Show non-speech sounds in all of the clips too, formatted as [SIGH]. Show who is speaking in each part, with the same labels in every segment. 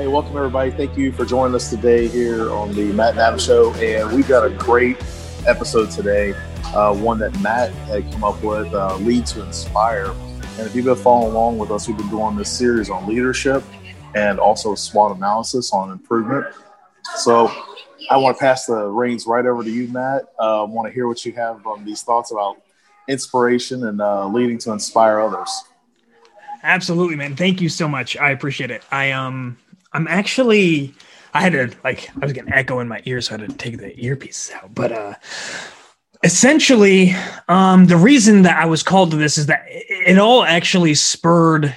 Speaker 1: Hey, welcome everybody. Thank you for joining us today here on the Matt and Adam Show. And we've got a great episode today, uh, one that Matt had come up with, uh, Lead to Inspire. And if you've been following along with us, we've been doing this series on leadership and also SWOT analysis on improvement. So I want to pass the reins right over to you, Matt. Uh, I want to hear what you have on these thoughts about inspiration and uh, leading to inspire others.
Speaker 2: Absolutely, man. Thank you so much. I appreciate it. I um I'm actually I had to like I was getting echo in my ear, so I had to take the earpieces out. But uh essentially, um the reason that I was called to this is that it all actually spurred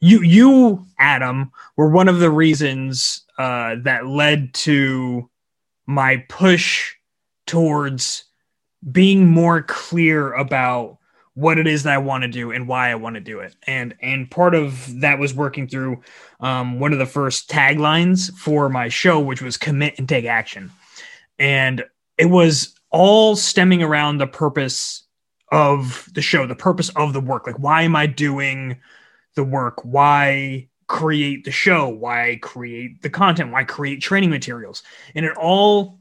Speaker 2: you you, Adam, were one of the reasons uh that led to my push towards being more clear about what it is that I want to do and why I want to do it. And and part of that was working through um, one of the first taglines for my show, which was commit and take action. And it was all stemming around the purpose of the show, the purpose of the work. Like, why am I doing the work? Why create the show? Why create the content? Why create training materials? And it all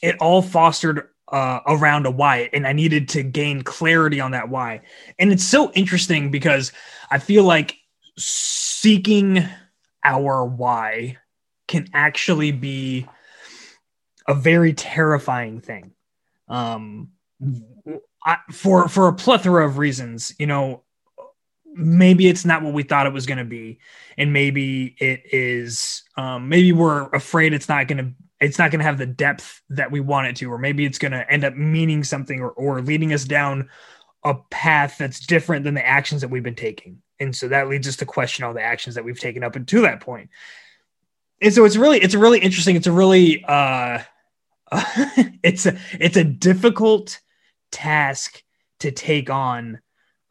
Speaker 2: it all fostered uh, around a why, and I needed to gain clarity on that why. And it's so interesting because I feel like seeking our why can actually be a very terrifying thing. Um, I, for for a plethora of reasons, you know, maybe it's not what we thought it was going to be, and maybe it is. Um, maybe we're afraid it's not going to it's not going to have the depth that we want it to, or maybe it's going to end up meaning something or, or leading us down a path that's different than the actions that we've been taking. And so that leads us to question all the actions that we've taken up until that point. And so it's really, it's really interesting, it's a really, uh, [LAUGHS] it's a, it's a difficult task to take on,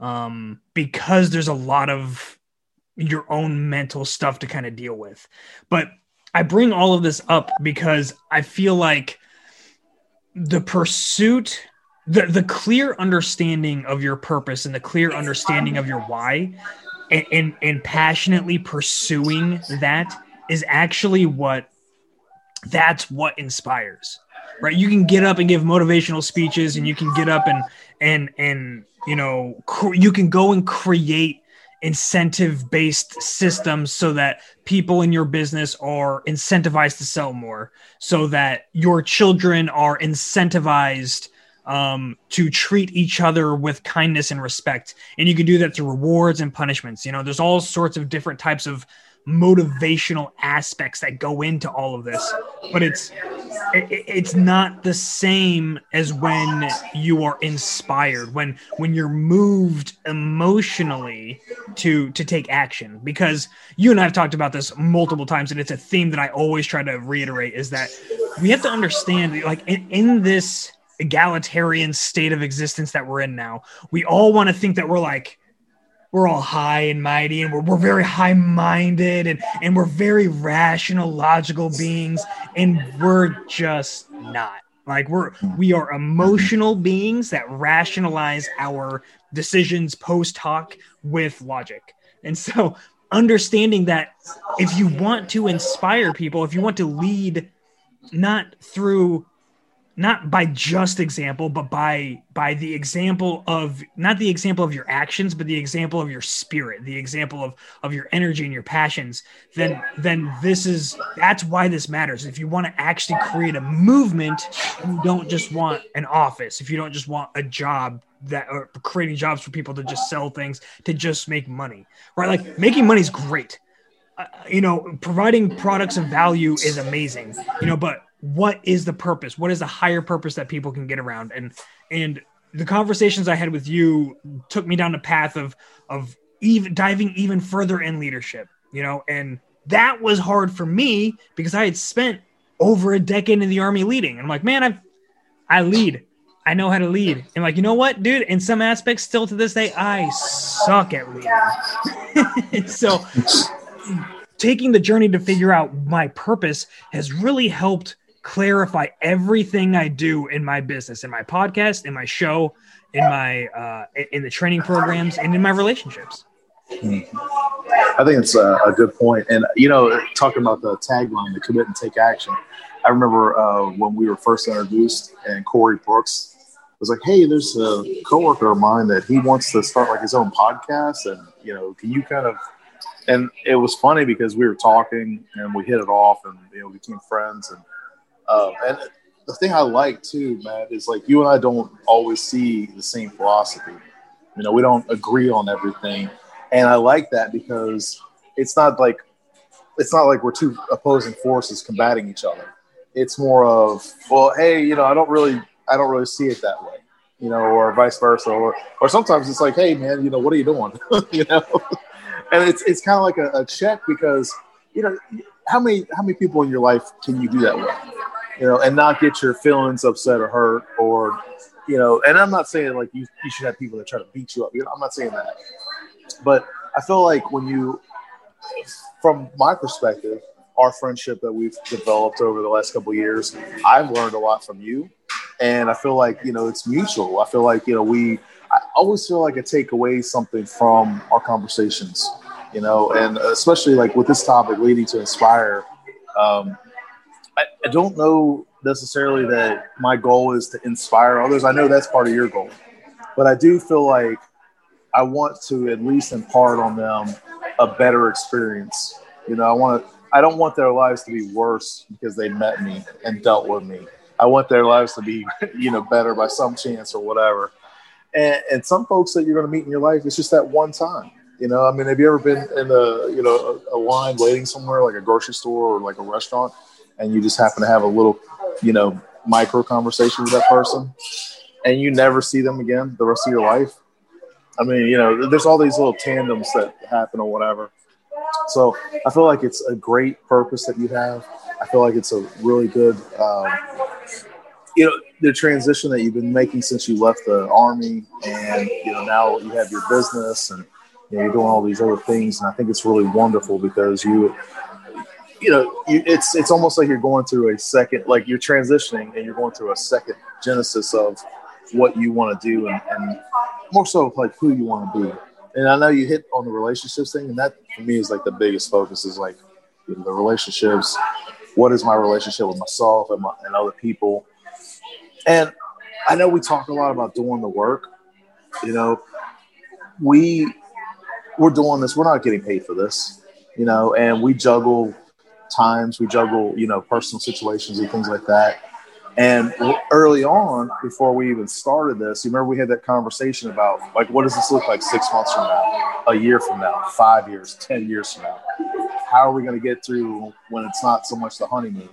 Speaker 2: um, because there's a lot of your own mental stuff to kind of deal with. But I bring all of this up because I feel like the pursuit the the clear understanding of your purpose and the clear understanding of your why and, and, and passionately pursuing that is actually what that's what inspires right? You can get up and give motivational speeches and you can get up and and and you know cr- you can go and create incentive based systems so that people in your business are incentivized to sell more so that your children are incentivized um, to treat each other with kindness and respect. And you can do that through rewards and punishments. You know there's all sorts of different types of motivational aspects that go into all of this but it's it, it's not the same as when you are inspired when when you're moved emotionally to to take action. Because you and I have talked about this multiple times and it's a theme that I always try to reiterate is that we have to understand like in, in this egalitarian state of existence that we're in now we all want to think that we're like we're all high and mighty and we're, we're very high minded and, and we're very rational, logical beings. And we're just not. Like we're we are emotional beings that rationalize our decisions post hoc with logic. And so understanding that if you want to inspire people, if you want to lead not through not by just example but by by the example of not the example of your actions but the example of your spirit the example of of your energy and your passions then then this is that's why this matters. If you want to actually create a movement you don't just want an office. If you don't just want a job that are creating jobs for people to just sell things to just make money right? Like making money is great. Uh, you know providing products of value is amazing you know but what is the purpose? What is the higher purpose that people can get around? And and the conversations i had with you took me down the path of of even diving even further in leadership you know? And that was hard for me because i had spent over a decade in the army leading. And i'm like man i i lead. I know how to lead. And like you know what dude? In some aspects still to this day i suck at leading. [LAUGHS] So taking the journey to figure out my purpose has really helped clarify everything I do in my business, in my podcast, in my show, in my uh, in the training programs, and in my relationships.
Speaker 1: Mm-hmm. I think it's a, a, good point. And, you know, talking about the tagline, the commit and take action, I remember uh, when we were first introduced and Corey Brooks was like, hey, there's a coworker of mine that he wants to start like his own podcast. And, you know, can you kind of, and it was funny because we were talking and we hit it off and, you know, became friends. And, uh, and the thing I like too, man, is like you and I don't always see the same philosophy. You know, we don't agree on everything. And I like that because it's not like it's not like we're two opposing forces combating each other. It's more of, well, hey, you know, I don't really I don't really see it that way. You know, or vice versa. Or or sometimes it's like, hey man, you know, what are you doing? [LAUGHS] you know? And it's it's kind of like a, a check because, you know, how many how many people in your life can you do that with? You know, and not get your feelings upset or hurt or you know, and I'm not saying like you, you should have people that try to beat you up. You know, I'm not saying that. But I feel like when you, from my perspective, our friendship that we've developed over the last couple years, I've learned a lot from you, and I feel like you know it's mutual. I feel like you know we. I always feel like I take away something from our conversations, you know, and especially like with this topic leading to inspire. Um, I, I don't know necessarily that my goal is to inspire others. I know that's part of your goal, but I do feel like I want to at least impart on them a better experience. You know, I want to. I don't want their lives to be worse because they met me and dealt with me. I want their lives to be, [LAUGHS] you know, better by some chance or whatever. And, and some folks that you're going to meet in your life, it's just that one time. You know, I mean, have you ever been in a, you know, a, a line waiting somewhere like a grocery store or like a restaurant, and you just happen to have a little, you know, micro conversation with that person, and you never see them again the rest of your life? I mean, you know, there's all these little tandems that happen or whatever. So I feel like it's a great purpose that you have. I feel like it's a really good, um, you know, the transition that you've been making since you left the army, and you know now you have your business and you know, you're doing all these other things, and I think it's really wonderful because you, you know, you, it's it's almost like you're going through a second, like you're transitioning and you're going through a second genesis of what you want to do and, and more so like who you want to be. And I know you hit on the relationships thing, and that for me is like the biggest focus is like you know, the relationships. What is my relationship with myself and, my, and other people? And I know we talk a lot about doing the work. You know, we we're doing this. We're not getting paid for this. You know, and we juggle times. We juggle you know personal situations and things like that. And early on, before we even started this, you remember we had that conversation about like, what does this look like six months from now, a year from now, five years, 10 years from now? How are we going to get through when it's not so much the honeymoon?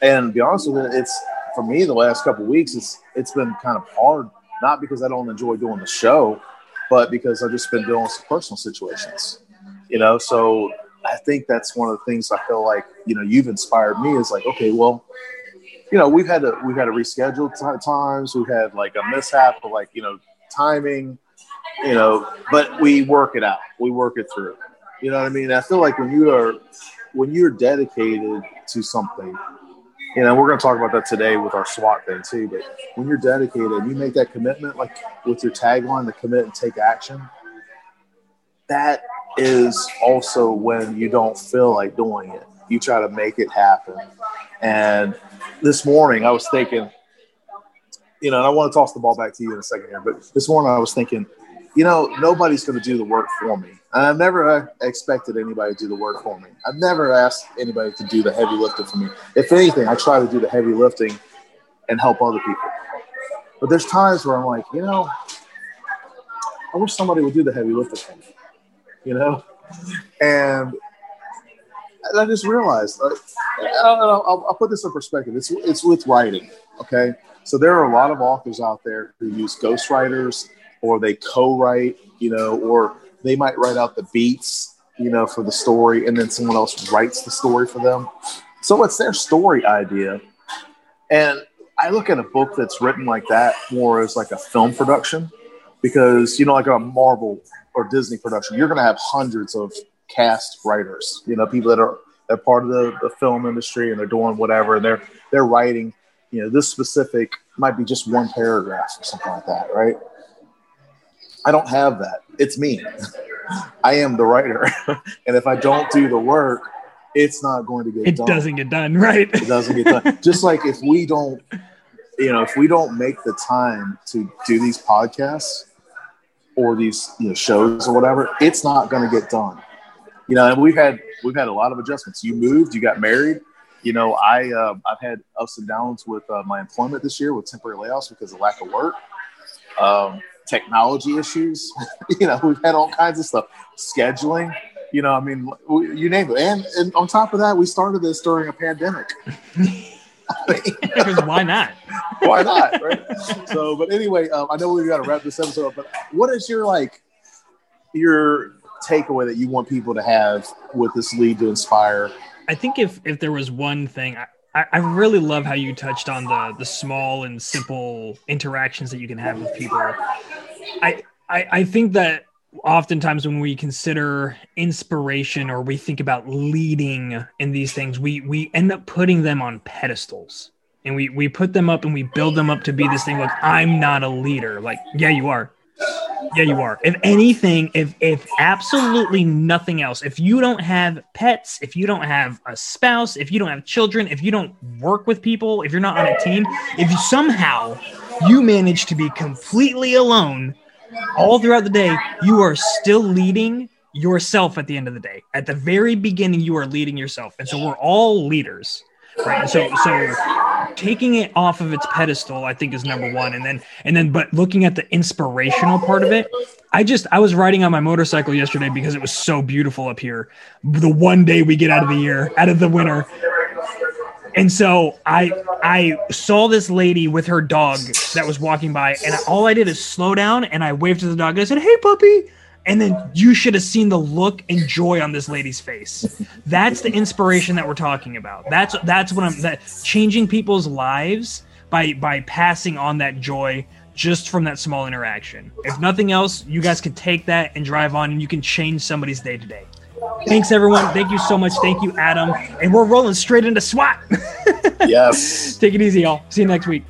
Speaker 1: And be honest with you, it's for me the last couple weeks, it's it's been kind of hard, not because I don't enjoy doing the show, but because I've just been dealing with some personal situations, you know. So I think that's one of the things I feel like you know you've inspired me is like, okay, well, you know, we've had to we've had to reschedule t- times. We've had like a mishap of like you know timing, you know, but we work it out. We work it through. You know what I mean? I feel like when you are when you're dedicated to something, you know, we're going to talk about that today with our SWOT thing too. But when you're dedicated, you make that commitment, like with your tagline, to commit and take action. That is also when you don't feel like doing it. You try to make it happen, and this morning I was thinking, you know, and I want to toss the ball back to you in a second here, but this morning I was thinking, you know, nobody's going to do the work for me. And I've never uh, expected anybody to do the work for me. I've never asked anybody to do the heavy lifting for me. If anything, I try to do the heavy lifting and help other people. But there's times where I'm like, you know, I wish somebody would do the heavy lifting for me, you know? And I just realized, I'll, I'll, I'll, put this in perspective. It's it's with writing, okay? So there are a lot of authors out there who use ghostwriters, or they co-write, you know, or they might write out the beats, you know, for the story, and then someone else writes the story for them. So it's their story idea, and I look at a book that's written like that more as like a film production, because you know, like a Marvel or Disney production, you're going to have hundreds of cast writers, you know, people that are they're part of the, the film industry and they're doing whatever and they're they're writing, you know, this specific might be just one paragraph or something like that, right? I don't have that. It's me. [LAUGHS] I am the writer, [LAUGHS] and if I don't do the work, it's not going to get
Speaker 2: it
Speaker 1: done.
Speaker 2: doesn't get done, [LAUGHS] right?
Speaker 1: It doesn't get done. Just like if we don't, you know, if we don't make the time to do these podcasts or these you know shows or whatever, it's not going to get done. You know, and we've had we've had a lot of adjustments. You moved, you got married. You know, I uh, I've had ups and downs with uh, my employment this year with temporary layoffs because of lack of work. Um, technology issues. [LAUGHS] you know, we've had all kinds of stuff. Scheduling. You know, I mean, you name it. And, and on top of that, we started this during a pandemic. [LAUGHS]
Speaker 2: Because why not? [LAUGHS]
Speaker 1: Why not? Right. so, but anyway, um, I know we've got to wrap this episode up. But what is your like your takeaway that you want people to have with this lead to inspire?
Speaker 2: I think if if there was one thing, I, I really love how you touched on the the small and simple interactions that you can have with people. I I, I think that oftentimes when we consider inspiration or we think about leading in these things we we end up putting them on pedestals. And we we put them up and we build them up to be this thing like i'm not a leader. Like yeah you are. Yeah you are. If anything if if absolutely nothing else if you don't have pets if you don't have a spouse if you don't have children if you don't work with people if you're not on a team if somehow you manage to be completely alone all throughout the day, you are still leading yourself at the end of the day. At the very beginning, you are leading yourself. And so we're all leaders. Right. So so taking it off of its pedestal, I think is number one. And then and then but looking at the inspirational part of it, I just I was riding on my motorcycle yesterday because it was so beautiful up here. The one day we get out of the year, out of the winter. And so I I saw this lady with her dog that was walking by, and all I did is slow down and I waved to the dog and I said, "Hey, puppy." And then you should have seen the look and joy on this lady's face. That's the inspiration that we're talking about. That's that's what I'm that changing people's lives by by passing on that joy just from that small interaction. If nothing else, you guys can take that and drive on and you can change somebody's day to day. Thanks, everyone. Thank you so much. Thank you, Adam. And we're rolling straight into SWOT. [LAUGHS]
Speaker 1: yes.
Speaker 2: Take it easy, y'all. See you next week.